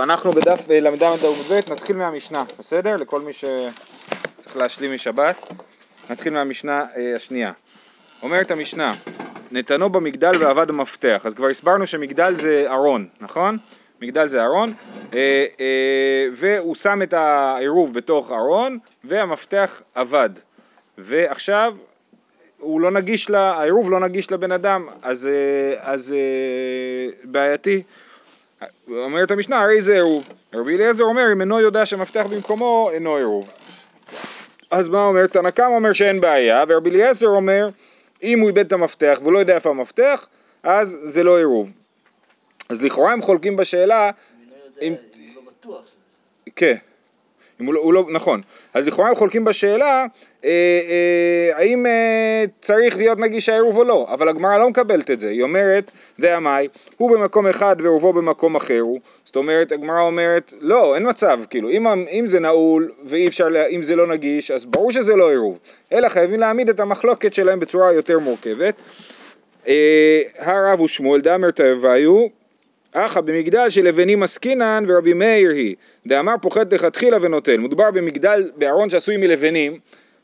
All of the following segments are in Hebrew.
אנחנו בדף ל"ד עמוד ב', נתחיל מהמשנה, בסדר? לכל מי שצריך להשלים משבת, נתחיל מהמשנה אה, השנייה. אומרת המשנה, נתנו במגדל ועבד המפתח, אז כבר הסברנו שמגדל זה ארון, נכון? מגדל זה ארון, אה, אה, והוא שם את העירוב בתוך ארון, והמפתח עבד. ועכשיו הוא לא נגיש, לה, העירוב לא נגיש לבן אדם, אז, אה, אז אה, בעייתי. אומרת המשנה, הרי זה עירוב. רבי אליעזר אומר, אם אינו יודע שהמפתח במקומו, אינו עירוב. אז מה אומר? תנא קמא אומר שאין בעיה, ורבי אליעזר אומר, אם הוא איבד את המפתח והוא לא יודע איפה המפתח, אז זה לא עירוב. אז לכאורה הם חולקים בשאלה, אם... לא בטוח שזה... כן. אם הוא לא, הוא לא, נכון. אז לכאורה הם חולקים בשאלה האם אה, צריך להיות נגיש העירוב או לא, אבל הגמרא לא מקבלת את זה, היא אומרת, דאמי, הוא במקום אחד ועירובו במקום אחר הוא, זאת אומרת, הגמרא אומרת, לא, אין מצב, כאילו, אם, אם זה נעול ואי אפשר, אם זה לא נגיש, אז ברור שזה לא עירוב, אלא חייבים להעמיד את המחלוקת שלהם בצורה יותר מורכבת. אה, הרב ושמואל דאמר תאוויו אחא במגדל של לבנים עסקינן ורבי מאיר היא, דאמר פוחת לכתחילה ונוטל. מדובר במגדל, בארון שעשוי מלבנים,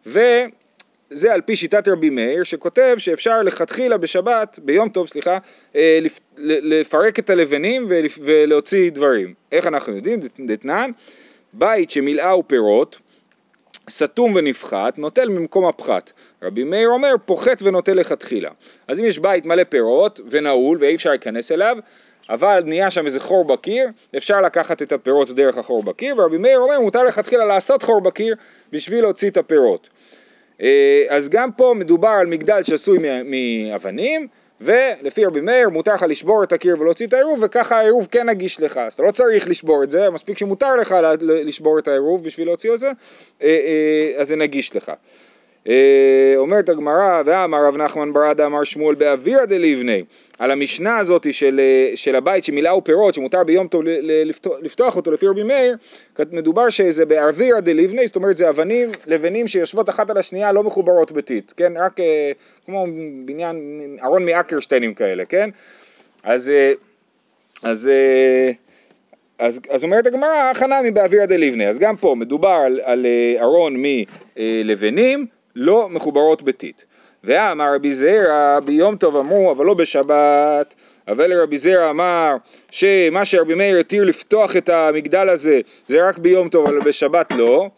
וזה על פי שיטת רבי מאיר, שכותב שאפשר לכתחילה בשבת, ביום טוב סליחה, אה, לפרק את הלבנים ולהוציא דברים. איך אנחנו יודעים? דתנן, בית שמילאהו פירות, סתום ונפחת, נוטל ממקום הפחת. רבי מאיר אומר, פוחת ונוטל לכתחילה. אז אם יש בית מלא פירות ונעול ואי אפשר להיכנס אליו, אבל נהיה שם איזה חור בקיר, אפשר לקחת את הפירות דרך החור בקיר, ורבי מאיר אומר מותר לכתחילה לעשות חור בקיר בשביל להוציא את הפירות. אה, אז גם פה מדובר על מגדל שעשוי מאבנים, ולפי רבי מאיר מותר לך לשבור את הקיר ולהוציא את העירוב, וככה העירוב כן נגיש לך. אז אתה לא צריך לשבור את זה, מספיק שמותר לך לשבור את העירוב בשביל להוציא את זה, אה, אה, אז זה נגיש לך. אה, אומרת הגמרא, ואמר רב נחמן ברדה אמר שמואל באווירא דליבני, על המשנה הזאת של, אה, של הבית שמילאו פירות, שמותר ביום טוב לפתוח, לפתוח אותו לפי רבי מאיר, מדובר שזה באווירא דליבני, זאת אומרת זה אבנים, לבנים שיושבות אחת על השנייה לא מחוברות בטיט, כן? רק אה, כמו בניין, ארון מאקרשטיינים כאלה, כן? אז, אז, אז, אז אומרת הגמרא, הכנה מבאווירא דליבני, אז גם פה מדובר על, על ארון מלבנים, לא מחוברות בטיט. ואמר רבי זרע ביום טוב אמרו אבל לא בשבת. אבל רבי זרע אמר שמה שרבי מאיר התיר לפתוח את המגדל הזה זה רק ביום טוב אבל בשבת לא.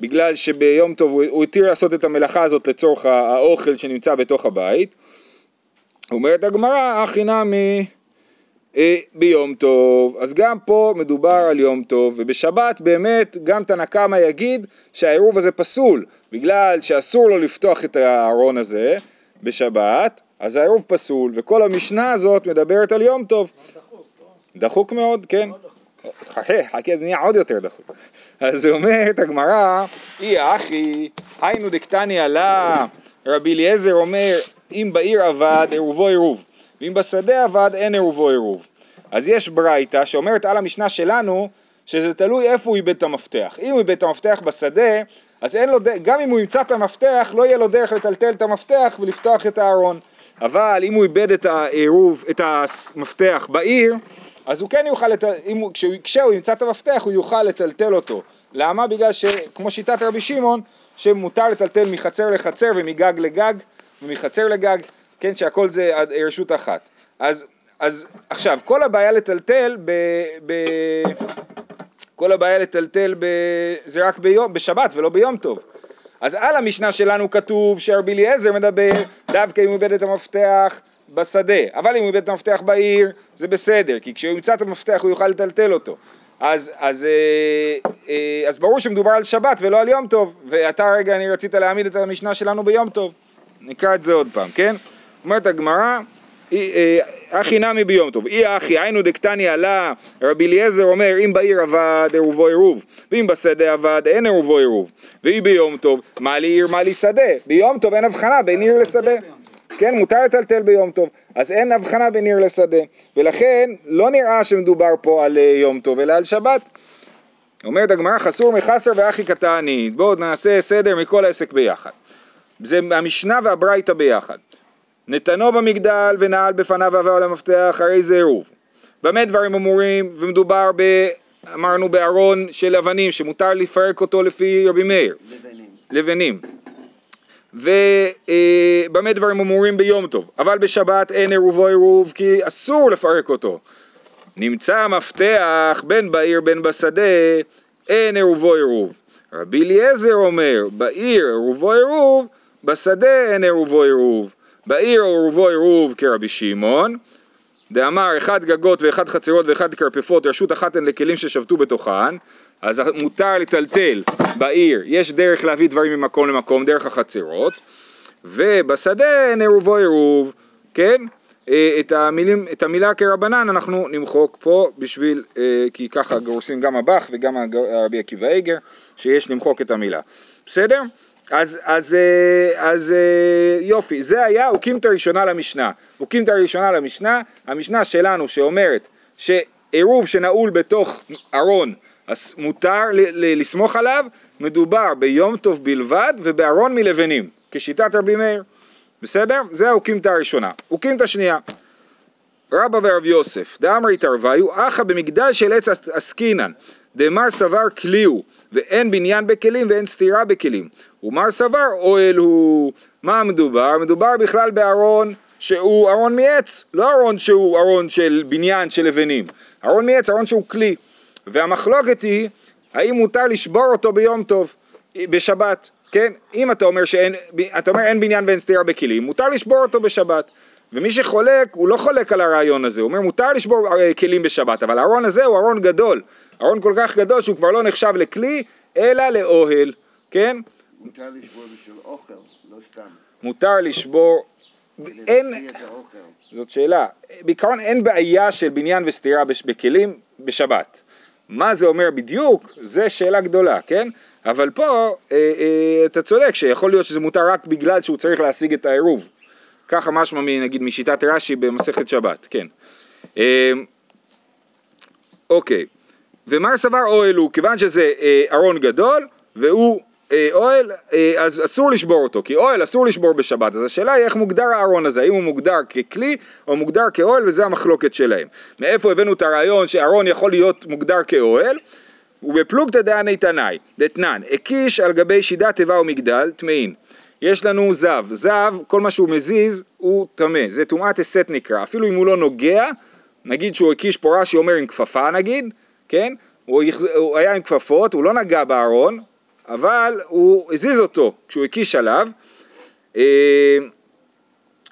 בגלל שביום טוב הוא התיר לעשות את המלאכה הזאת לצורך האוכל שנמצא בתוך הבית. אומרת הגמרא הכי נמי ביום טוב. אז גם פה מדובר על יום טוב, ובשבת באמת גם תנא קמא יגיד שהעירוב הזה פסול, בגלל שאסור לו לפתוח את הארון הזה בשבת, אז העירוב פסול, וכל המשנה הזאת מדברת על יום טוב. דחוק, לא? דחוק מאוד, כן. חכה, חכה, זה נהיה עוד יותר דחוק. אז אומרת הגמרא, אי אחי, היינו דקטני עלה, רבי אליעזר אומר, אם בעיר עבד, עירובו עירוב. ואם בשדה עבד אין עירובו עירוב. אז יש ברייתא שאומרת על המשנה שלנו שזה תלוי איפה הוא איבד את המפתח. אם הוא איבד את המפתח בשדה, אז אין לו, גם אם הוא ימצא את המפתח, לא יהיה לו דרך לטלטל את המפתח ולפתוח את הארון. אבל אם הוא איבד את העירוב, את המפתח בעיר, אז הוא כן יוכל, לת... הוא, כשהוא, כשהוא ימצא את המפתח הוא יוכל לטלטל אותו. למה? בגלל שכמו שיטת רבי שמעון, שמותר לטלטל מחצר לחצר ומגג לגג ומחצר לגג, כן, שהכל זה רשות אחת. אז, אז עכשיו, כל הבעיה לטלטל ב... ב כל הבעיה לטלטל ב, זה רק ביום, בשבת ולא ביום טוב. אז על המשנה שלנו כתוב שרבי אליעזר מדבר דווקא אם הוא איבד את המפתח בשדה, אבל אם הוא איבד את המפתח בעיר זה בסדר, כי כשהוא ימצא את המפתח הוא יוכל לטלטל אותו. אז, אז, אה, אה, אז ברור שמדובר על שבת ולא על יום טוב, ואתה רגע אני רצית להעמיד את המשנה שלנו ביום טוב. נקרא את זה עוד פעם, כן? אומרת הגמרא, אה, אחי נמי ביום טוב, אי אחי היינו דקטני עלה, רבי אליעזר אומר אם בעיר עבד עירובו עירוב, ואם בשדה עבד אין עירובו עירוב, ואם ביום טוב מה לי עיר מה לי שדה, ביום טוב אין הבחנה בין עיר לשדה, כן מותר לטלטל ביום טוב, אז אין הבחנה בין עיר לשדה, ולכן לא נראה שמדובר פה על אה, יום טוב אלא על שבת. אומרת הגמרא חסור מחסר ואחי קטני, בואו נעשה סדר מכל העסק ביחד. זה המשנה והברייתא ביחד. נתנו במגדל ונעל בפניו ועבר למפתח, הרי זה עירוב. במה דברים אמורים, ומדובר ב... אמרנו בארון של אבנים, שמותר לפרק אותו לפי רבי מאיר. לבנים. לבנים. ובמה דברים אמורים ביום טוב, אבל בשבת אין עירובו עירוב כי אסור לפרק אותו. נמצא מפתח בין בעיר בין בשדה, אין עירובו עירוב. רבי אליעזר אומר, בעיר עירובו עירוב, בשדה אין עירובו עירוב. בעיר עירובו עירוב כרבי שמעון, דאמר אחד גגות ואחד חצרות ואחד כרפפות, רשות אחת הן לכלים ששבתו בתוכן, אז מותר לטלטל בעיר, יש דרך להביא דברים ממקום למקום, דרך החצרות, ובשדה אין עירובו עירוב, כן? אה, את, המילים, את המילה כרבנן אנחנו נמחוק פה בשביל, אה, כי ככה גורסים גם הבח וגם רבי עקיבא איגר, שיש למחוק את המילה. בסדר? אז, אז, אה, אז אה, יופי, זה היה אוקימתא ראשונה למשנה. אוקימתא ראשונה למשנה, המשנה שלנו שאומרת שעירוב שנעול בתוך ארון אז מותר לסמוך עליו, מדובר ביום טוב בלבד ובארון מלבנים, כשיטת רבי מאיר. בסדר? זה האוקימתא הראשונה. אוקימתא שנייה, רבא ורב יוסף, דאמרי תרוויו, אחא במגדל של עץ עסקינן, דמר סבר כלי הוא, ואין בניין בכלים ואין סתירה בכלים, ומר סבר אוהל הוא. מה מדובר? מדובר בכלל בארון שהוא ארון מעץ, לא ארון שהוא ארון של בניין של לבנים, ארון מעץ, ארון שהוא כלי, והמחלוקת היא האם מותר לשבור אותו ביום טוב, בשבת, כן? אם אתה אומר שאין, אתה אומר אין בניין ואין סתירה בכלים, מותר לשבור אותו בשבת. ומי שחולק, הוא לא חולק על הרעיון הזה, הוא אומר מותר לשבור אה, כלים בשבת, אבל הארון הזה הוא ארון גדול, ארון כל כך גדול שהוא כבר לא נחשב לכלי, אלא לאוהל, כן? מותר לשבור בשביל אוכל, לא סתם. מותר לשבור, אין. זאת שאלה, בעיקרון אין בעיה של בניין וסתירה בכלים בשבת. מה זה אומר בדיוק, זה שאלה גדולה, כן? אבל פה אה, אה, אתה צודק שיכול להיות שזה מותר רק בגלל שהוא צריך להשיג את העירוב. ככה משמע נגיד משיטת רש"י במסכת שבת, כן. אה, אוקיי, ומר סבר אוהל הוא, כיוון שזה אה, ארון גדול והוא אה, אוהל, אה, אז אסור לשבור אותו, כי אוהל אסור לשבור בשבת, אז השאלה היא איך מוגדר הארון הזה, האם הוא מוגדר ככלי או מוגדר כאוהל, וזה המחלוקת שלהם. מאיפה הבאנו את הרעיון שארון יכול להיות מוגדר כאוהל? ובפלוגתא דעני תנאי, דתנן, הקיש על גבי שידה תיבה ומגדל, טמאין. יש לנו זב, זב, כל מה שהוא מזיז הוא טמא, זה טומאת הסת נקרא, אפילו אם הוא לא נוגע, נגיד שהוא הקיש פה רש"י אומר עם כפפה נגיד, כן? הוא, הוא היה עם כפפות, הוא לא נגע בארון, אבל הוא הזיז אותו כשהוא הקיש עליו. אה,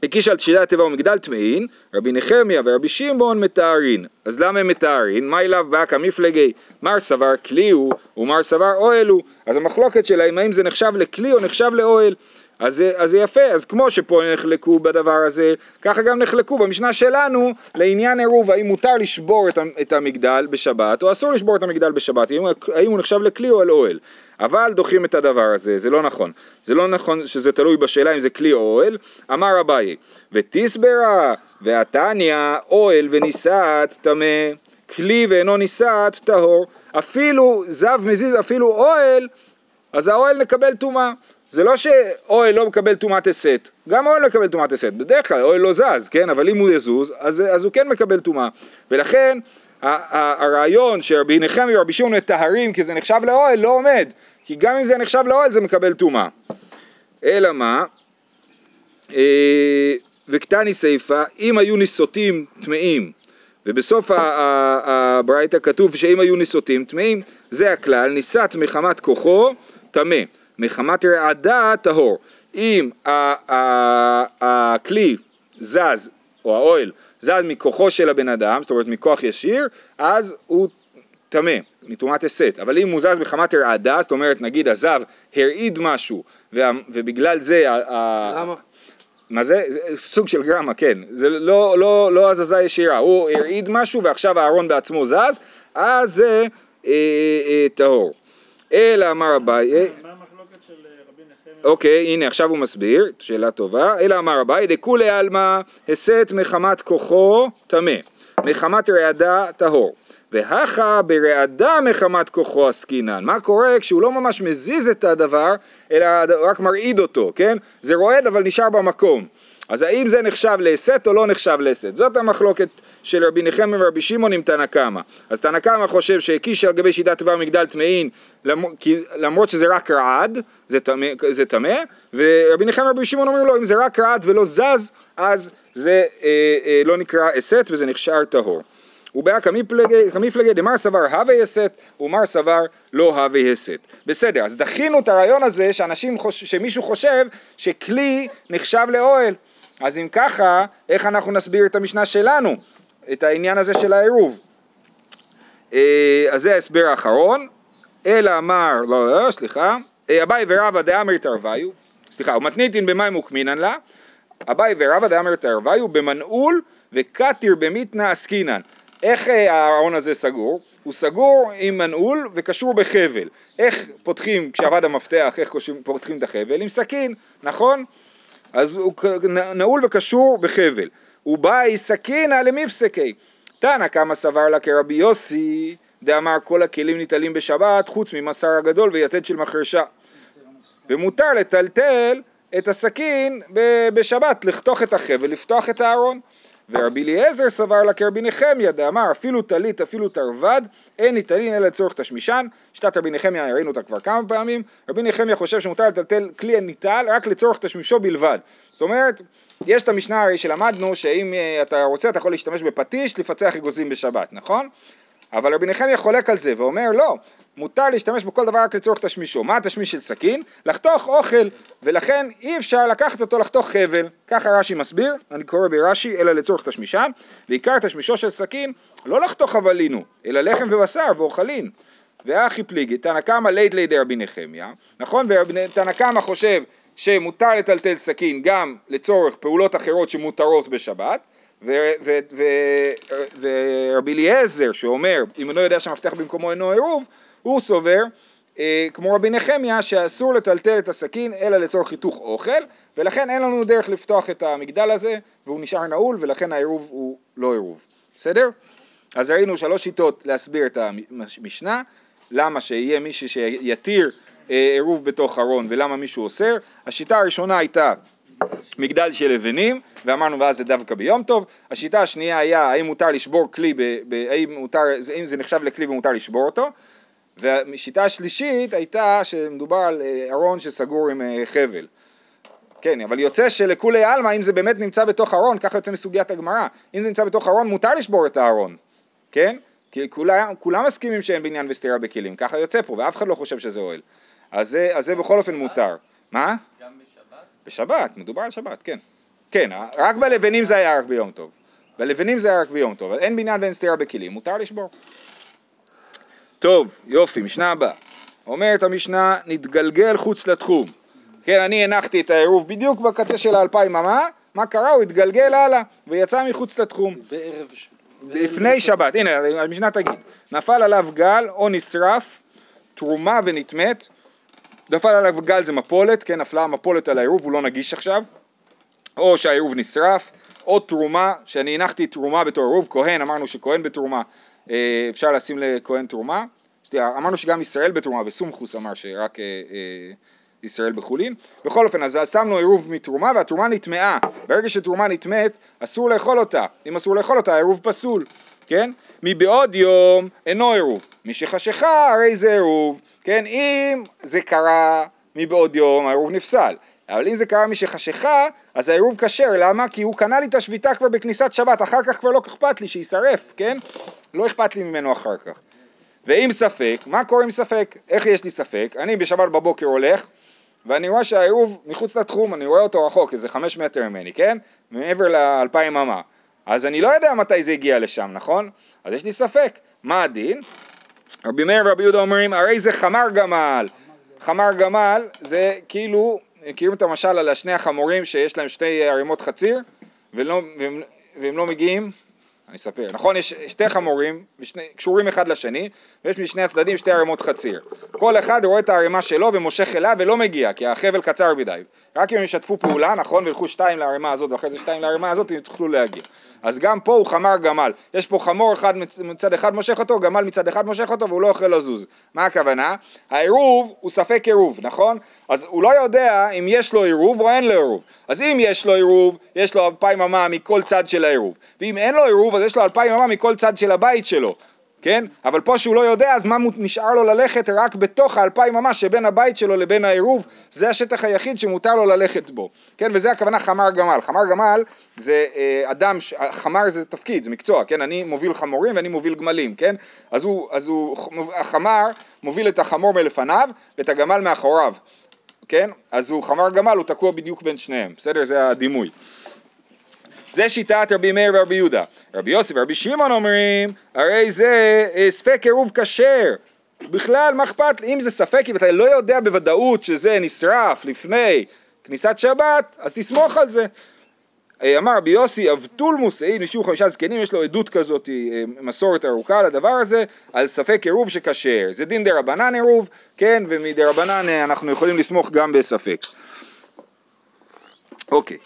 הקיש על שידת התיבה ומגדל טמאין, רבי נחמיה ורבי שמעון מתארין. אז למה הם מתארין? מה אליו באקא מפלגי? מר סבר כלי הוא ומר סבר אוהל הוא. אז המחלוקת שלהם האם זה נחשב לכלי או נחשב לאוהל. אז אז זה יפה, אז כמו שפה נחלקו בדבר הזה, ככה גם נחלקו במשנה שלנו לעניין עירוב, האם מותר לשבור את, המגדל בשבת או אסור לשבור את המגדל בשבת, האם, האם הוא נחשב לכלי או לאוהל. אבל דוחים את הדבר הזה, זה לא נכון. זה לא נכון שזה תלוי בשאלה אם זה כלי או אוהל. אמר אביי, ותסברה והתניא אוהל ונישאת טמא, כלי ואינו נישאת טהור. אפילו זב מזיז, אפילו אוהל, אז האוהל נקבל טומאה. זה לא שאוהל לא מקבל טומאת הסת, גם אוהל מקבל טומאת הסת, בדרך כלל אוהל לא זז, כן, אבל אם הוא יזוז, אז, אז הוא כן מקבל טומאה, ולכן הרעיון שרבי נחמיה ורבי שמעון מטהרים כי זה נחשב לאוהל לא עומד, כי גם אם זה נחשב לאוהל זה מקבל טומאה. אלא מה? אה, וקטני סיפא, אם היו ניסותים טמאים, ובסוף הברייתא כתוב שאם היו ניסותים טמאים, זה הכלל, ניסת מחמת כוחו, טמא, מחמת רעדה, טהור. אם ה- ה- הכלי זז, או האוהל, זז מכוחו של הבן אדם, זאת אומרת מכוח ישיר, אז הוא טמא, מטומאת הסת, אבל אם הוא זז מחמת הרעדה, זאת אומרת נגיד הזב הרעיד משהו, וה, ובגלל זה, למה? מה זה? זה סוג של גרמה, כן, זה לא, לא, לא הזזה ישירה, הוא הרעיד משהו ועכשיו הארון בעצמו זז, אז זה אה, אה, טהור. אלא אמר אביי, אה, מה המחלוקת של אה, רבי נחמיה? אוקיי, הנה עכשיו הוא מסביר, שאלה טובה. אלא אמר אביי, דכולי עלמא הסת מחמת כוחו טמא, מחמת רעדה טהור. והכה ברעדה מחמת כוחו עסקינן. מה קורה כשהוא לא ממש מזיז את הדבר, אלא רק מרעיד אותו, כן? זה רועד אבל נשאר במקום. אז האם זה נחשב להסת או לא נחשב להסת? זאת המחלוקת של רבי נחמיה ורבי שמעון עם תנא קמא. אז תנא קמא חושב שהקיש על גבי שיטת דבר מגדל טמאין למרות שזה רק רעד, זה טמא, ורבי נחמיה ורבי שמעון אומרים לו אם זה רק רעד ולא זז, אז זה אה, אה, לא נקרא הסת וזה נשאר טהור. ובעיה כמפלגי דמר סבר הווה הסת ומר סבר לא הווה הסת. בסדר, אז דחינו את הרעיון הזה שאנשים חוש... שמישהו חושב שכלי נחשב לאוהל. אז אם ככה, איך אנחנו נסביר את המשנה שלנו, את העניין הזה של העירוב? אה, אז זה ההסבר האחרון, אלא אמר, לא, לא, לא, סליחה, אה, אביי ורבא דאמר תרוויו, סליחה, ומתניתין במים וקמינן לה, אביי ורבא דאמר תרוויו במנעול וקטיר במיתנא עסקינן. איך אה, הארון הזה סגור? הוא סגור עם מנעול וקשור בחבל. איך פותחים, כשעבד המפתח, איך פותחים את החבל? עם סכין, נכון? אז הוא נעול וקשור בחבל. ובאי סכינא למפסקי. תנא כמה סבר לה כרבי יוסי, דאמר כל הכלים ניטלים בשבת חוץ ממסר הגדול ויתד של מחרשה. ומותר לטלטל את הסכין בשבת, לחתוך את החבל, לפתוח את הארון. ורבי אליעזר סבר לה כרבי נחמיה, דאמר אפילו טלית אפילו תרווד, אין ניטלין אלא לצורך תשמישן. שיטת רבי נחמיה, ראינו אותה כבר כמה פעמים. רבי נחמיה חושב שמותר לטלטל כלי הניטל רק לצורך תשמישו בלבד. זאת אומרת, יש את המשנה הרי שלמדנו שאם אה, אתה רוצה אתה יכול להשתמש בפטיש לפצח אגוזים בשבת, נכון? אבל רבי נחמיה חולק על זה ואומר לא, מותר להשתמש בכל דבר רק לצורך תשמישו. מה התשמיש של סכין? לחתוך אוכל, ולכן אי אפשר לקחת אותו לחתוך חבל. ככה רש"י מסביר, אני קורא ברש"י, אלא לצורך תשמישן, ועיקר תשמישו של סכין, לא לחתוך אבלינו, אלא לחם ובשר ואוכלין. ואחי פליגי, תנא קמא לית לידי רבי נחמיה, נכון? ותנא קמא חושב שמותר לטלטל סכין גם לצורך פעולות אחרות שמותרות בשבת, ורבי אליעזר שאומר אם אינו יודע שהמפתח במקומו אינו עירוב, הוא סובר אה, כמו רבי נחמיה שאסור לטלטל את הסכין אלא לצורך חיתוך אוכל ולכן אין לנו דרך לפתוח את המגדל הזה והוא נשאר נעול ולכן העירוב הוא לא עירוב, בסדר? אז ראינו שלוש שיטות להסביר את המשנה, למה שיהיה מישהו שיתיר עירוב בתוך ארון ולמה מישהו אוסר. השיטה הראשונה הייתה מגדל של לבנים, ואמרנו ואז זה דווקא ביום טוב. השיטה השנייה היה האם מותר לשבור כלי, ב, ב, האם, מותר, האם זה נחשב לכלי ומותר לשבור אותו. והשיטה השלישית הייתה שמדובר על אה, ארון שסגור עם אה, חבל. כן, אבל יוצא שלכולי עלמא, אם זה באמת נמצא בתוך ארון, ככה יוצא מסוגיית הגמרא, אם זה נמצא בתוך ארון, מותר לשבור את הארון, כן? כי כולם, כולם מסכימים שאין בניין וסתירה בכלים, ככה יוצא פה, ואף אחד לא חושב שזה אוהל. אז זה, אז זה בכל אופן מותר. מה? גם בשבת? בשבת, מדובר על שבת, כן. כן, רק בלבנים זה היה רק ביום טוב. בלבנים זה היה רק ביום טוב, אין בניין ואין סתירה בכלים, מותר לשבור. טוב, יופי, משנה הבאה. אומרת המשנה, נתגלגל חוץ לתחום. כן, אני הנחתי את העירוב בדיוק בקצה של האלפיים אמה, מה קרה? הוא התגלגל הלאה ויצא מחוץ לתחום. בערב. לפני שבת, הנה המשנה תגיד, נפל עליו גל או נשרף, תרומה ונטמאת, נפל עליו גל זה מפולת, כן, נפלה המפולת על העירוב, הוא לא נגיש עכשיו, או שהעירוב נשרף, או תרומה, שאני הנחתי תרומה בתור עירוב, כהן, אמרנו שכהן בתרומה, אה, אפשר לשים לכהן תרומה, אמרנו שגם ישראל בתרומה, וסומכוס אמר שרק אה, אה, ישראל בחולין, בכל אופן, אז שמנו עירוב מתרומה והתרומה נטמעה, ברגע שתרומה נטמאת, אסור לאכול אותה, אם אסור לאכול אותה, העירוב פסול, כן? מבעוד יום אינו עירוב, מי שחשיכה הרי זה עירוב, כן? אם זה קרה מבעוד יום, העירוב נפסל. אבל אם זה קרה משחשיכה, אז העירוב כשר, למה? כי הוא קנה לי את השביתה כבר בכניסת שבת, אחר כך כבר לא אכפת לי שיישרף, כן? לא אכפת לי ממנו אחר כך. ואם ספק, מה קורה עם ספק? איך יש לי ספק? אני בשבת בבוקר הולך, ואני רואה שהעירוב מחוץ לתחום, אני רואה אותו רחוק, איזה חמש מטר ממני, כן? מעבר לאלפיים אמה. אז אני לא יודע מתי זה הגיע לשם, נכון? אז יש לי ספק. מה הדין? רבי מאיר ורבי יהודה אומרים, הרי זה חמר גמל. חמר גמל זה כאילו, מכירים את המשל על שני החמורים שיש להם שתי ערימות חציר, ולא, והם, והם לא מגיעים? אני אספר. נכון, יש שתי חמורים, ושני, קשורים אחד לשני, ויש משני הצדדים שתי ערימות חציר. כל אחד רואה את הערימה שלו ומושך אליו ולא מגיע, כי החבל קצר מדי. רק אם הם ישתפו פעולה, נכון, וילכו שתיים לערימה הזאת ואחרי זה שתיים לערימה הזאת, הם תוכלו להגיע. אז גם פה הוא חמר גמל. יש פה חמור אחד מצ- מצד אחד מושך אותו, גמל מצד אחד מושך אותו והוא לא יכול לזוז. מה הכוונה? העירוב הוא ספק עירוב, נכון? אז הוא לא יודע אם יש לו עירוב או אין לו עירוב. אז אם יש לו עירוב, יש לו אלפיים אמה מכל צד של העירוב. ואם אין לו עירוב, אז יש לו אלפיים אמה מכל צד של הבית שלו. כן? אבל פה שהוא לא יודע, אז מה נשאר לו ללכת רק בתוך האלפיים ממש שבין הבית שלו לבין העירוב, זה השטח היחיד שמותר לו ללכת בו. כן? וזה הכוונה חמר גמל. חמר גמל זה אה, אדם, ש... חמר זה תפקיד, זה מקצוע, כן? אני מוביל חמורים ואני מוביל גמלים, כן? אז הוא, אז הוא, החמר מוביל את החמור מלפניו ואת הגמל מאחוריו, כן? אז הוא חמר גמל, הוא תקוע בדיוק בין שניהם, בסדר? זה הדימוי. זה שיטת רבי מאיר ורבי יהודה. רבי יוסף ורבי שמעון אומרים, הרי זה אה, ספק עירוב כשר. בכלל, מה אכפת? אם זה ספק, אם אתה לא יודע בוודאות שזה נשרף לפני כניסת שבת, אז תסמוך על זה. אה, אמר רבי יוסי, אבטולמוס, העיד נשאו חמישה זקנים, יש לו עדות כזאת, אה, מסורת ארוכה לדבר הזה, על ספק עירוב שכשר. זה דין דה רבנן עירוב, כן, ומדה רבנן אה, אנחנו יכולים לסמוך גם בספק. אוקיי.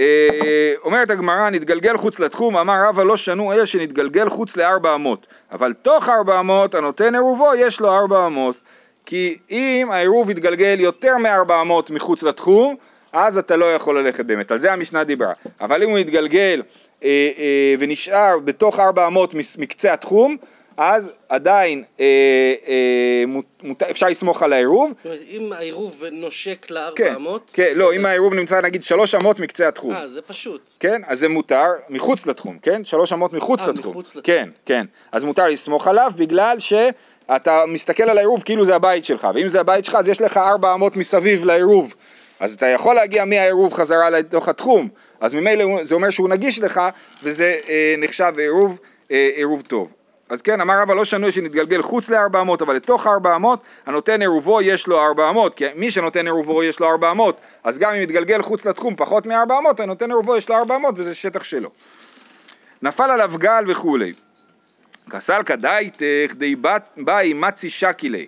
אה, אומרת הגמרא, נתגלגל חוץ לתחום, אמר רבא לא שנו אלא שנתגלגל חוץ לארבע אמות, אבל תוך ארבע אמות הנותן עירובו יש לו ארבע אמות, כי אם העירוב יתגלגל יותר מארבע אמות מחוץ לתחום, אז אתה לא יכול ללכת באמת, על זה המשנה דיברה, אבל אם הוא יתגלגל אה, אה, ונשאר בתוך ארבע אמות מקצה התחום, אז עדיין אה, אה, מות, אפשר לסמוך על העירוב, זאת אומרת, אם העירוב נושק כן, לארבע אמות, כן, לא, אם העירוב נמצא נגיד שלוש אמות מקצה התחום, אה, זה פשוט. כן, אז זה מותר מחוץ לתחום, כן? שלוש אמות מחוץ אה, לתחום. מחוץ לתחום. כן, כן. אז מותר לסמוך עליו בגלל שאתה מסתכל על העירוב כאילו זה הבית שלך, ואם זה הבית שלך אז יש לך ארבע אמות מסביב לעירוב. אז אתה יכול להגיע מהעירוב חזרה לתוך התחום, אז ממילא זה אומר שהוא נגיש לך, וזה אה, נחשב עירוב, אה, עירוב טוב. אז כן, אמר רבא לא שנוי שנתגלגל חוץ לארבע אמות, אבל לתוך ארבע אמות, הנותן עירובו יש לו ארבע אמות, כי מי שנותן עירובו יש לו ארבע אמות, אז גם אם יתגלגל חוץ לתחום פחות מארבע אמות, הנותן עירובו יש לו ארבע אמות וזה שטח שלו. נפל עליו גל וכולי. כסל כדאיתך די באי מצי שקילי.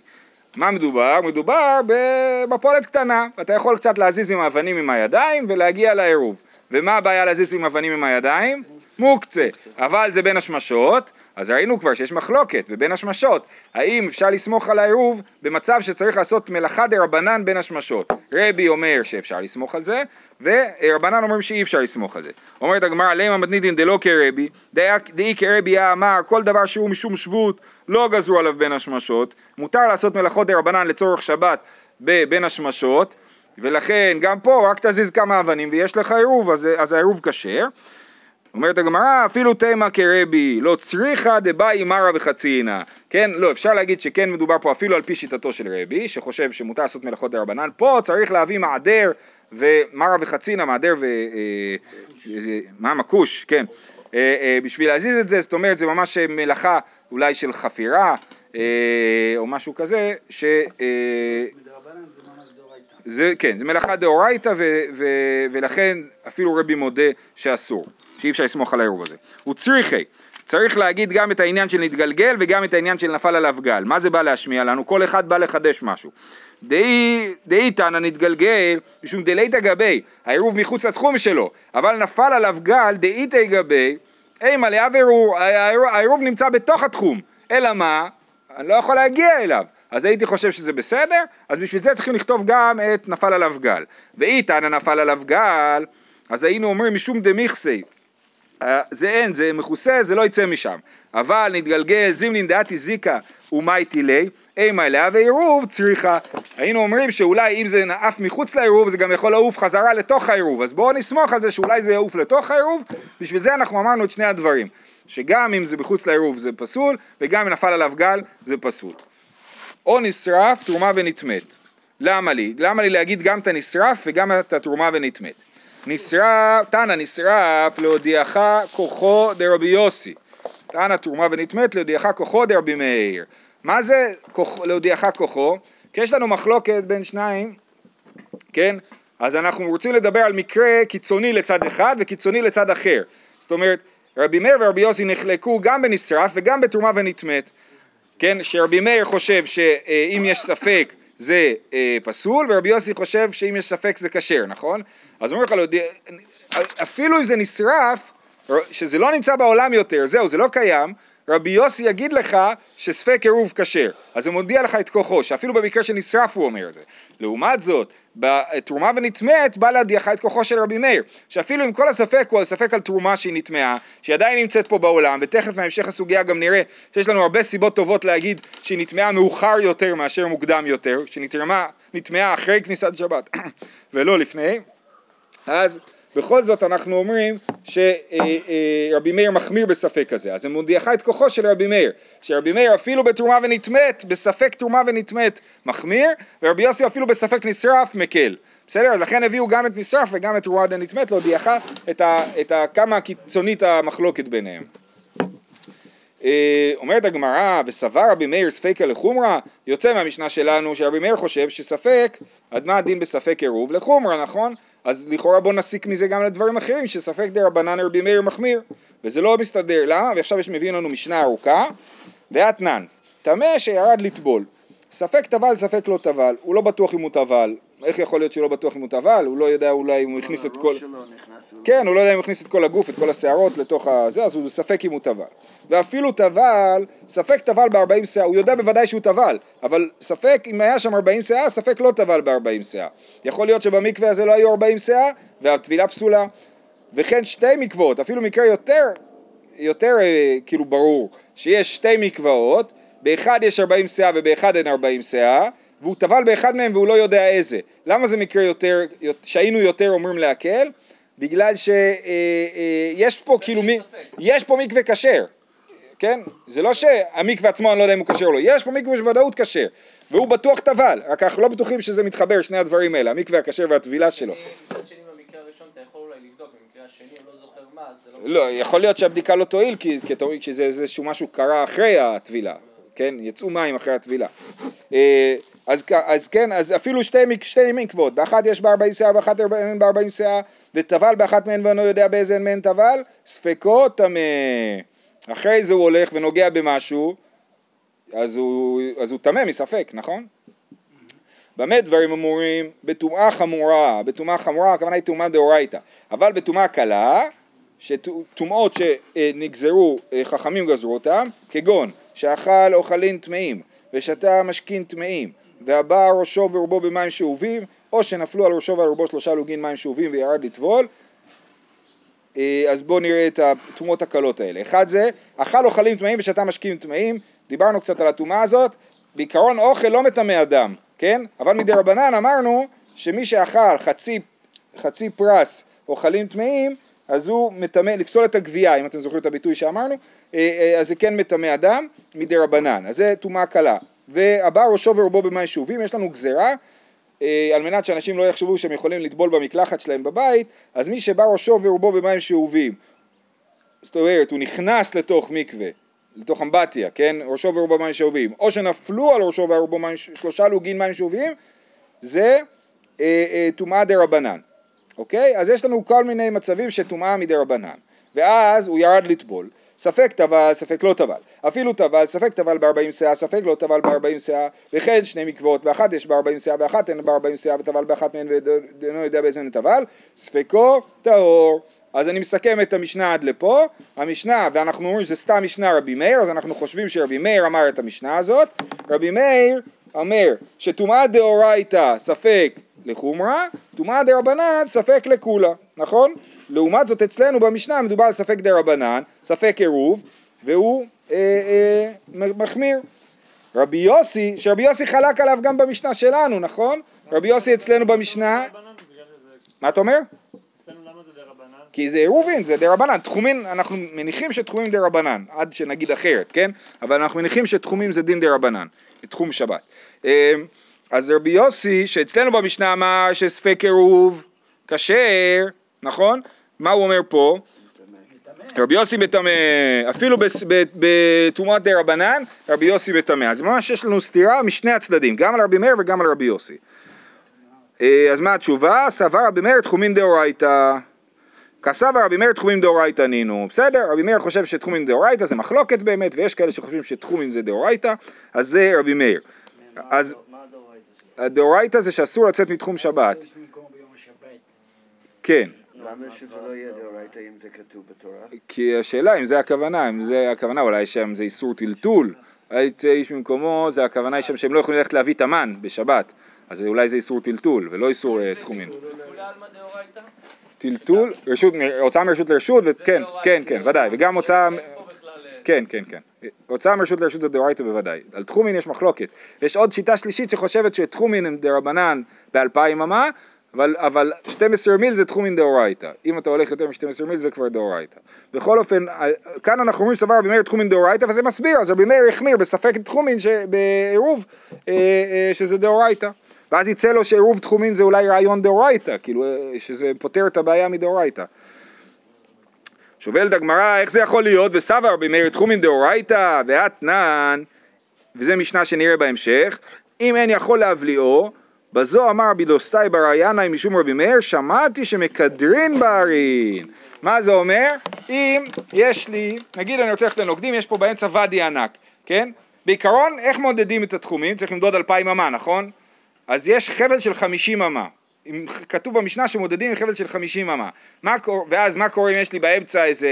מה מדובר? מדובר במפולת קטנה, אתה יכול קצת להזיז עם האבנים עם הידיים ולהגיע לעירוב. ומה הבעיה להזיז עם אבנים עם הידיים? מוקצה. אבל זה בין השמשות, אז ראינו כבר שיש מחלוקת בבין השמשות. האם אפשר לסמוך על העירוב במצב שצריך לעשות מלאכה דה רבנן בין השמשות? רבי אומר שאפשר לסמוך על זה, ורבנן אומרים שאי אפשר לסמוך על זה. אומרת הגמרא, לימה מתנידין דלא כרבי, דאי כרבי אמר, כל דבר שהוא משום שבות, לא גזרו עליו בין השמשות, מותר לעשות מלאכות דה רבנן לצורך שבת בבין השמשות, ולכן גם פה רק תזיז כמה אבנים ויש לך עירוב, אז, אז העירוב כשר. אומרת הגמרא, אפילו תימא כרבי, לא צריכה דבאי מרא וחציינה. כן, לא, אפשר להגיד שכן מדובר פה אפילו על פי שיטתו של רבי, שחושב שמותר לעשות מלאכות דרבנן. פה צריך להביא מעדר ומרא וחציינה, מעדר ו... אה, אה, מה, מכוש, כן. אה, בשביל להזיז את זה, זאת אומרת, זה ממש מלאכה אולי של חפירה, או משהו כזה, ש... זה, כן, זה מלאכה דאורייתא ולכן אפילו רבי מודה שאסור, שאי אפשר לסמוך על העירוב הזה. הוא צריכי, צריך להגיד גם את העניין של נתגלגל וגם את העניין של נפל עליו גל. מה זה בא להשמיע לנו? כל אחד בא לחדש משהו. דאי תנא נתגלגל משום דלייתא גבי, העירוב מחוץ לתחום שלו, אבל נפל עליו גל דאיתא גבי, אימא לאב עירוב, העירוב נמצא בתוך התחום, אלא מה? אני לא יכול להגיע אליו. אז הייתי חושב שזה בסדר, אז בשביל זה צריכים לכתוב גם את נפל עליו גל. ואיתנא נפל עליו גל, אז היינו אומרים משום דמיכסי, זה אין, זה מכוסה, זה לא יצא משם. אבל נתגלגל זימנין דעתי זיקה ומאי לי, אימה אליה ועירוב צריכה. היינו אומרים שאולי אם זה עף מחוץ לעירוב זה גם יכול לעוף חזרה לתוך העירוב, אז בואו נסמוך על זה שאולי זה יעוף לתוך העירוב, בשביל זה אנחנו אמרנו את שני הדברים, שגם אם זה מחוץ לעירוב זה פסול, וגם אם נפל עליו גל זה פסול. או נשרף תרומה ונטמאת. למה לי? למה לי להגיד גם את הנשרף וגם את התרומה ונטמאת? נשרף, תנא נשרף להודיעך כוחו דרבי יוסי. תנא תרומה ונטמאת להודיעך כוחו דרבי מאיר. מה זה כוח, להודיעך כוחו? כי יש לנו מחלוקת בין שניים, כן? אז אנחנו רוצים לדבר על מקרה קיצוני לצד אחד וקיצוני לצד אחר. זאת אומרת, רבי מאיר ורבי יוסי נחלקו גם בנשרף וגם בתרומה ונטמאת. כן, שרבי מאיר חושב שאם יש ספק זה אה, פסול, ורבי יוסי חושב שאם יש ספק זה כשר, נכון? אז אומר לך, לא אפילו אם זה נשרף, שזה לא נמצא בעולם יותר, זהו, זה לא קיים, רבי יוסי יגיד לך שספק עירוב כשר, אז הוא מודיע לך את כוחו, שאפילו במקרה של נשרף הוא אומר את זה. לעומת זאת, בתרומה ונטמאת בא להדיח את כוחו של רבי מאיר, שאפילו אם כל הספק הוא הספק על תרומה שהיא נטמעה, שהיא עדיין נמצאת פה בעולם, ותכף בהמשך הסוגיה גם נראה שיש לנו הרבה סיבות טובות להגיד שהיא נטמעה מאוחר יותר מאשר מוקדם יותר, שנטמעה אחרי כניסת שבת ולא לפני, אז בכל זאת אנחנו אומרים שרבי מאיר מחמיר בספק הזה, אז זה מודיעך את כוחו של רבי מאיר, שרבי מאיר אפילו בתרומה ונטמאת, בספק תרומה ונטמאת מחמיר, ורבי יוסי אפילו בספק נשרף מקל. בסדר? אז לכן הביאו גם את נשרף וגם את תרומה ונטמאת להודיעך את, ה, את ה, כמה קיצונית המחלוקת ביניהם. אה, אומרת הגמרא, וסבר רבי מאיר ספקה לחומרה, יוצא מהמשנה שלנו שרבי מאיר חושב שספק, עד מה הדין בספק עירוב לחומרה, נכון? אז לכאורה בוא נסיק מזה גם לדברים אחרים, שספק דה רבנן רבי מאיר מחמיר, וזה לא מסתדר, למה? ועכשיו יש מביא לנו משנה ארוכה, ואתנן, טמא שירד לטבול, ספק טבל ספק לא טבל, הוא לא בטוח אם הוא טבל, איך יכול להיות שהוא לא בטוח אם הוא טבל, הוא לא יודע אולי אם הוא הכניס את כל... כן, הוא לא יודע אם הוא הכניס את כל הגוף, את כל השערות לתוך הזה, אז הוא בספק אם הוא טבל. ואפילו טבל, ספק טבל ב-40 שאה, הוא יודע בוודאי שהוא טבל, אבל ספק אם היה שם 40 שאה, ספק לא טבל ב-40 שאה. יכול להיות שבמקווה הזה לא היו 40 שאה, והטבילה פסולה. וכן שתי מקוואות, אפילו מקרה יותר, יותר אה, כאילו ברור, שיש שתי מקוואות, באחד יש 40 שאה ובאחד אין 40 שאה, והוא טבל באחד מהם והוא לא יודע איזה. למה זה מקרה יותר, שהיינו יותר אומרים להקל? בגלל שיש אה, אה, פה כאילו, מי, יש פה מקווה כשר, כן? זה לא שהמקווה עצמו אני לא יודע אם הוא כשר או לא, יש פה מקווה בוודאות כשר, והוא בטוח טבל, רק אנחנו לא בטוחים שזה מתחבר, שני הדברים האלה, המקווה הכשר והטבילה שלו. מצד שני במקרה הראשון אתה יכול אולי לבדוק, במקרה השני הוא לא זוכר מה, זה לא... לא, יכול להיות שהבדיקה לא תועיל, כי, כי, זה איזשהו משהו קרה אחרי הטבילה, כן? יצאו מים אחרי הטבילה. אה, אז, אז כן, אז אפילו שתי, שתי מקוות, באחת יש בה 40 שאה ואחת אין בה 40 שאה, וטבל באחת מהן ואינו יודע באיזה מהן טבל, ספקו טמא. אחרי זה הוא הולך ונוגע במשהו, אז הוא, אז הוא טמא מספק, נכון? במה דברים אמורים? בטומאה חמורה, בטומאה חמורה הכוונה היא טומאה דאורייתא, אבל בטומאה קלה, שטומאות שנגזרו, אה, חכמים גזרו אותם, כגון שאכל אוכלין טמאים ושתה משכין טמאים והבא ראשו ורובו במים שאובים או שנפלו על ראשו ועל רובו שלושה לוגין מים שאובים וירד לטבול אז בואו נראה את הטומאות הקלות האלה. אחד זה, אכל אוכלים טמאים ושתה משקים טמאים, דיברנו קצת על הטומאה הזאת, בעיקרון אוכל לא מטמא אדם, כן? אבל מדי רבנן אמרנו שמי שאכל חצי, חצי פרס אוכלים טמאים, אז הוא מטמא, לפסול את הגבייה, אם אתם זוכרים את הביטוי שאמרנו, אה, אה, אז זה כן מטמא אדם מדי רבנן, אז זה טומאה קלה. והבא ראשו ורובו במים שאובים, יש לנו גזרה אה, על מנת שאנשים לא יחשבו שהם יכולים לטבול במקלחת שלהם בבית, אז מי שבא ראשו ורובו במים שאובים, זאת אומרת, הוא נכנס לתוך מקווה, לתוך אמבטיה, כן, ראשו ורובו במים שאובים, או שנפלו על ראשו ורובו מים, שלושה לוגין מים שאובים, זה טומאה אה, דה רבנן, אוקיי? אז יש לנו כל מיני מצבים של טומאה מדה רבנן, ואז הוא ירד לטבול. ספק טבל, ספק לא טבל. אפילו טבל, ספק טבל בארבעים שאה, ספק לא טבל בארבעים שאה, וכן שני מקוואות, באחת יש בארבעים שאה, באחת אין בארבעים שאה, וטבל באחת מהן ואינו יודע באיזה מין טבל, ספקו טהור. אז אני מסכם את המשנה עד לפה, המשנה, ואנחנו אומרים שזה סתם משנה רבי מאיר, אז אנחנו חושבים שרבי מאיר אמר את המשנה הזאת, רבי מאיר אומר שטומאה דאורייתא ספק לחומרה, טומאה דרבנן ספק לקולה, נכון? לעומת זאת אצלנו במשנה מדובר על ספק דה רבנן, ספק עירוב, והוא אה, אה, מחמיר. רבי יוסי, שרבי יוסי חלק עליו גם במשנה שלנו, נכון? רבי יוסי אצלנו במשנה... מה אתה אומר? כי זה עירובין, זה דרבנן, תחומים, אנחנו מניחים שתחומים דרבנן, עד שנגיד אחרת, כן? אבל אנחנו מניחים שתחומים זה דין דרבנן, תחום שבת. אה, אז רבי יוסי, שאצלנו במשנה אמר שספק עירוב כשר, נכון? מה הוא אומר פה? רבי יוסי מטמא, אפילו בתרומת דרבנן, רבי יוסי מטמא. אז ממש יש לנו סתירה משני הצדדים, גם על רבי מאיר וגם על רבי יוסי. אה, אז מה התשובה? סבר רבי מאיר תחומין דאורייתא. כסבר רבי מאיר תחומים דאורייתא נינו. בסדר, רבי מאיר חושב שתחומים דאורייתא זה מחלוקת באמת, ויש כאלה שחושבים שתחומים זה דאורייתא, אז זה רבי מאיר. אז הדאורייתא זה שאסור לצאת מתחום שבת. כן. למה שזה לא יהיה דאורייתא אם זה כתוב בתורה? כי השאלה אם זה הכוונה, אם זה הכוונה, אולי שם זה איסור טלטול, היצא איש ממקומו, זה הכוונה היא שם שהם לא יכולים ללכת להביא את המן בשבת, אז אולי זה איסור טלטול ולא איסור אה, תחומין. טלטול, רשות, הוצאה מרשות לרשות, וכן, כן, כן, ודאי, וגם הוצאה, אה, כן, כן, כן, הוצאה מרשות לרשות זה דאורייתא בוודאי, על תחומין יש מחלוקת, יש עוד שיטה שלישית שחושבת שתחומין הם דרבנן באלפיים אמה, אבל, אבל 12 מיל זה תחומין דאורייתא, אם אתה הולך יותר מ-12 מיל זה כבר דאורייתא. בכל אופן, אה, כאן אנחנו אומרים שסבר רבי מאיר תחומין דאורייתא, וזה מסביר, אז רבי מאיר החמיר בספק תחומין בעירוב אה, אה, שזה דאורייתא. ואז יצא לו שעירוב תחומין זה אולי רעיון דאורייתא, כאילו שזה פותר את הבעיה מדאורייתא. שואלת הגמרא, איך זה יכול להיות? וסבר רבי מאיר תחומין דאורייתא ואתנן, וזה משנה שנראה בהמשך, אם אין יכול להבליעו, בזו אמר רבי דוסטאי בר ינאי משום רבי מאיר, שמעתי שמקדרין בערין. מה זה אומר? אם יש לי, נגיד אני רוצה ללכת לנוקדים, יש פה באמצע ואדי ענק, כן? בעיקרון, איך מודדים את התחומים? צריך למדוד אלפיים אמה, נכון? אז יש חבל של חמישים אמה. אם כתוב במשנה שמודדים עם חבל של חמישים אמה. מה, ואז מה קורה אם יש לי באמצע איזה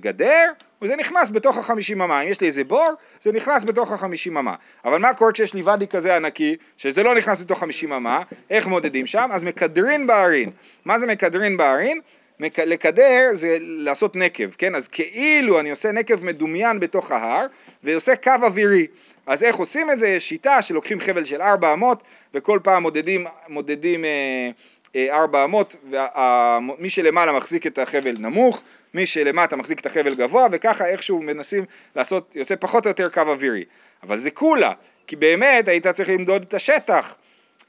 גדר? וזה נכנס בתוך החמישים אמה. אם יש לי איזה בור, זה נכנס בתוך החמישים אמה. אבל מה קורה כשיש לי ואדי כזה ענקי, שזה לא נכנס בתוך חמישים אמה? איך מודדים שם? אז מקדרין בערין. מה זה מקדרין בערין? מק- לקדר זה לעשות נקב, כן? אז כאילו אני עושה נקב מדומיין בתוך ההר ועושה קו אווירי. אז איך עושים את זה? יש שיטה שלוקחים חבל של ארבע אמות וכל פעם מודדים, מודדים אה, אה, ארבע אמות ומי שלמעלה מחזיק את החבל נמוך, מי שלמטה מחזיק את החבל גבוה וככה איכשהו מנסים לעשות, יוצא פחות או יותר קו אווירי. אבל זה כולה, כי באמת היית צריך למדוד את השטח.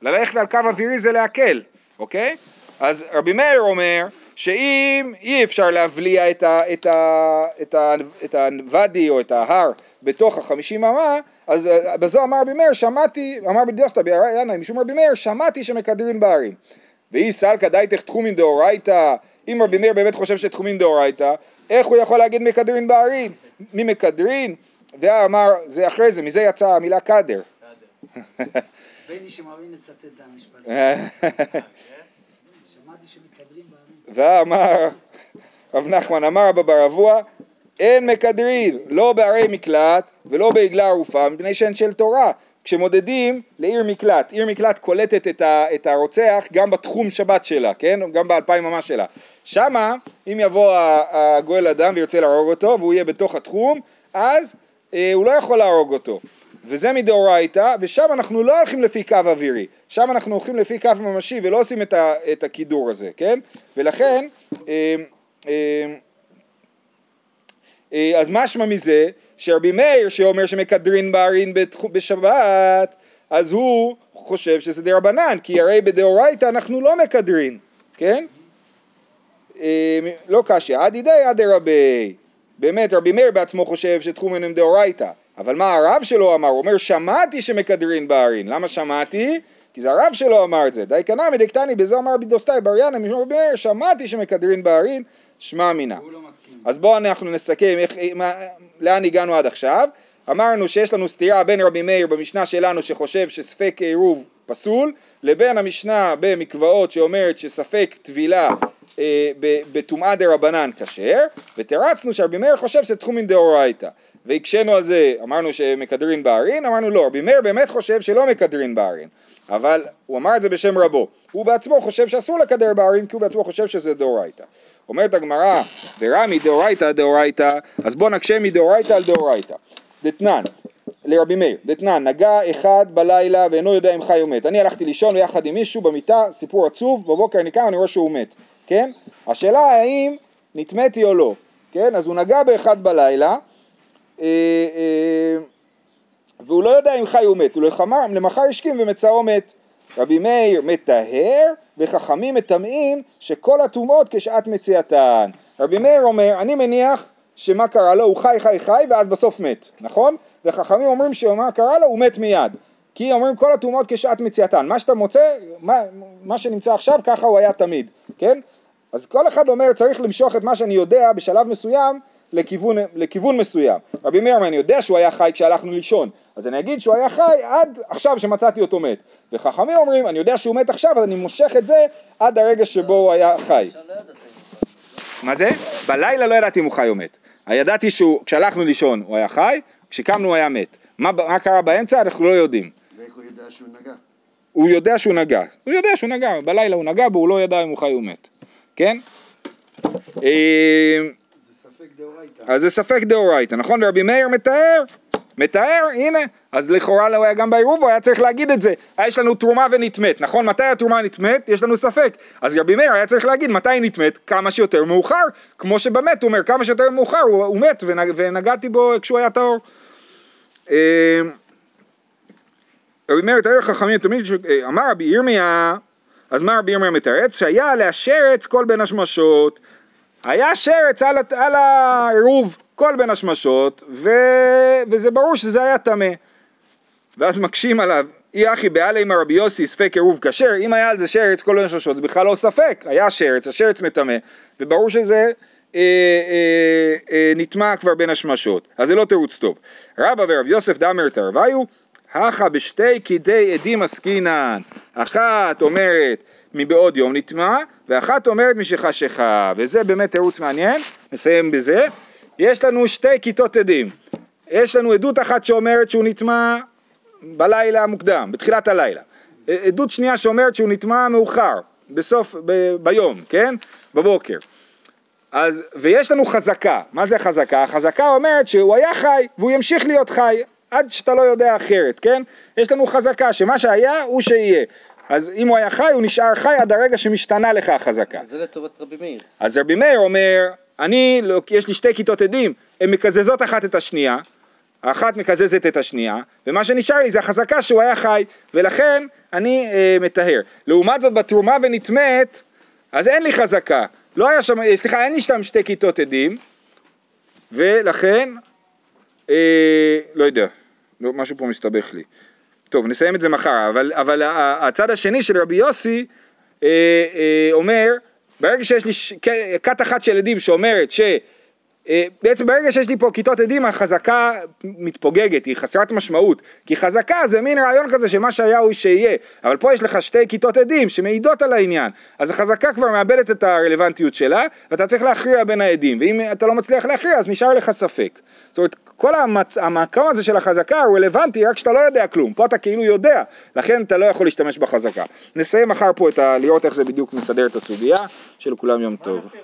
ללכת על קו אווירי זה להקל, אוקיי? אז רבי מאיר אומר שאם אי אפשר להבליע את, ה, את, ה, את, ה, את הוואדי או את ההר בתוך החמישים אמה, אז בזו אמר רבי מאיר, שמעתי, אמר בדיוסטה ינאי משום רבי מאיר, שמעתי שמקדרין בערים. ואי סלקא דייתך תחומין דאורייתא, אם רבי מאיר באמת חושב שתחומין דאורייתא, איך הוא יכול להגיד מקדרין בערים? מי מקדרין? ואמר, זה אחרי זה, מזה יצאה המילה קדר. בני שמאמין לצטט את המשפט. שמעתי שמקדרים בעמים. ואמר רב נחמן אמר אבא בר אבוה אין מקדרין לא בערי מקלט ולא בעגלה ערופה מפני שהן של תורה כשמודדים לעיר מקלט, עיר מקלט קולטת את, ה, את הרוצח גם בתחום שבת שלה, כן? גם באלפיים ממש שלה. שמה, אם יבוא הגואל אדם וירצה להרוג אותו והוא יהיה בתוך התחום, אז אה, הוא לא יכול להרוג אותו. וזה מדאורייתא, ושם אנחנו לא הולכים לפי קו אווירי, שם אנחנו הולכים לפי קו ממשי ולא עושים את, ה, את הקידור הזה, כן? ולכן, אה, אה, אה, אז משמע מזה שרבי מאיר שאומר שמקדרין בתחו- בשבת, אז הוא חושב שזה דרבנן, כי הרי בדאורייתא אנחנו לא מקדרין, כן? אה, לא קשיא, עדי די עדי רבי. באמת רבי מאיר בעצמו חושב שתחומין הם דאורייתא, אבל מה הרב שלו אמר? הוא אומר שמעתי שמקדרין בערין, למה שמעתי? כי זה הרב שלו אמר את זה, די קנמי דקתני בזו אמר רבי דוסטאי בר ינא משום רבי מאיר שמעתי שמקדרין בערין שמע מינה. לא. אז בואו אנחנו נסכם איך, מה, לאן הגענו עד עכשיו. אמרנו שיש לנו סתירה בין רבי מאיר במשנה שלנו שחושב שספק עירוב פסול, לבין המשנה במקוואות שאומרת שספק טבילה אה, בטומאה דה רבנן כשר, ותרצנו שרבי מאיר חושב שזה תחומין דאורייתא. והקשינו על זה, אמרנו שמקדרין בערין, אמרנו לא, רבי מאיר באמת חושב שלא מקדרין בערין, אבל הוא אמר את זה בשם רבו. הוא בעצמו חושב שאסור לקדר בערין כי הוא בעצמו חושב שזה דאורייתא. אומרת הגמרא, ורמי דאורייתא דאורייתא, אז בוא נקשה מדאורייתא על דאורייתא. דתנן, לרבי מאיר, דתנן, נגע אחד בלילה ואינו יודע אם חי או מת. אני הלכתי לישון יחד עם מישהו במיטה, סיפור עצוב, בבוקר אני קם, אני רואה שהוא מת, כן? השאלה האם נטמאתי או לא, כן? אז הוא נגע באחד בלילה, אה, אה, והוא לא יודע אם חי מת, הוא לחמר, למחר השכים ומצאו מת. רבי מאיר מטהר וחכמים מטמאים שכל הטומאות כשעת מציאתן. רבי מאיר אומר, אני מניח שמה קרה לו, הוא חי חי חי ואז בסוף מת, נכון? וחכמים אומרים שמה קרה לו, הוא מת מיד. כי אומרים כל הטומאות כשעת מציאתן. מה שאתה מוצא, מה, מה שנמצא עכשיו, ככה הוא היה תמיד, כן? אז כל אחד אומר צריך למשוך את מה שאני יודע בשלב מסוים לכיוון, לכיוון מסוים. רבי מאיר אומר, אני יודע שהוא היה חי כשהלכנו לישון, אז אני אגיד שהוא היה חי עד עכשיו שמצאתי אותו מת. וחכמים אומרים, אני יודע שהוא מת עכשיו, אז אני מושך את זה עד הרגע שבו הוא היה חי. מה זה? בלילה לא ידעתי אם הוא חי או מת. ידעתי שהוא, כשהלכנו לישון הוא היה חי, כשקמנו הוא היה מת. מה, מה קרה באמצע אנחנו לא יודעים. ואיך הוא יודע שהוא נגע? הוא יודע שהוא נגע, הוא יודע שהוא נגע, בלילה הוא נגע בו, הוא לא ידע אם הוא חי או מת, כן? דאורייתא. אז זה ספק דאורייתא, נכון? ורבי מאיר מתאר, מתאר, הנה, אז לכאורה לא היה גם בעירוב, הוא היה צריך להגיד את זה. יש לנו תרומה ונטמאת, נכון? מתי התרומה נטמאת? יש לנו ספק. אז רבי מאיר היה צריך להגיד מתי היא נטמאת? כמה שיותר מאוחר, כמו שבמת הוא אומר, כמה שיותר מאוחר הוא, הוא מת ונג, ונגעתי בו כשהוא היה טהור. אה, רבי מאיר מתאר חכמים תמיד, אה, אמר רבי ירמיה, אז מה רבי ירמיה מתרץ? שהיה עליה שרץ כל בין השמשות, היה שרץ על, על העירוב כל בין השמשות, ו... וזה ברור שזה היה טמא. ואז מקשים עליו, אי אחי בעלי עם רבי יוסי ספק עירוב כשר, אם היה על זה שרץ כל בין השמשות זה בכלל לא ספק, היה שרץ, השרץ מטמא, וברור שזה אה, אה, אה, נטמע כבר בין השמשות, אז זה לא תירוץ טוב. רבא ורב יוסף דאמר תרוויו, הכה בשתי קידי עדים עסקינן, אחת אומרת מבעוד יום נטמע, ואחת אומרת משחשיכה, וזה באמת תירוץ מעניין, נסיים בזה. יש לנו שתי כיתות עדים, יש לנו עדות אחת שאומרת שהוא נטמע בלילה המוקדם, בתחילת הלילה. עדות שנייה שאומרת שהוא נטמע מאוחר, בסוף, ב, ביום, כן? בבוקר. אז, ויש לנו חזקה, מה זה חזקה? החזקה אומרת שהוא היה חי והוא ימשיך להיות חי עד שאתה לא יודע אחרת, כן? יש לנו חזקה שמה שהיה הוא שיהיה. אז אם הוא היה חי הוא נשאר חי עד הרגע שמשתנה לך החזקה. זה לטובת רבי מאיר. אז רבי מאיר אומר, אני, לא- יש לי שתי כיתות עדים, הן מקזזות אחת את השנייה, האחת מקזזת את השנייה, ומה שנשאר לי זה החזקה שהוא היה חי, ולכן אני אה, מטהר. לעומת זאת בתרומה ונטמאת, אז אין לי חזקה, לא היה שם, אה, סליחה, אין לי שם שתי כיתות עדים, ולכן, אה, לא יודע, לא, משהו פה מסתבך לי. טוב, נסיים את זה מחר, אבל, אבל הצד השני של רבי יוסי אה, אה, אומר, ברגע שיש לי כת אחת של עדים שאומרת ש... אה, בעצם ברגע שיש לי פה כיתות עדים החזקה מתפוגגת, היא חסרת משמעות, כי חזקה זה מין רעיון כזה שמה שהיה הוא שיהיה, אבל פה יש לך שתי כיתות עדים שמעידות על העניין, אז החזקה כבר מאבדת את הרלוונטיות שלה, ואתה צריך להכריע בין העדים, ואם אתה לא מצליח להכריע אז נשאר לך ספק. זאת אומרת, כל המצ... המקום הזה של החזקה הוא רלוונטי רק כשאתה לא יודע כלום, פה אתה כאילו יודע, לכן אתה לא יכול להשתמש בחזקה. נסיים מחר פה את ה... לראות איך זה בדיוק מסדר את הסוגיה, שלכולם יום טוב.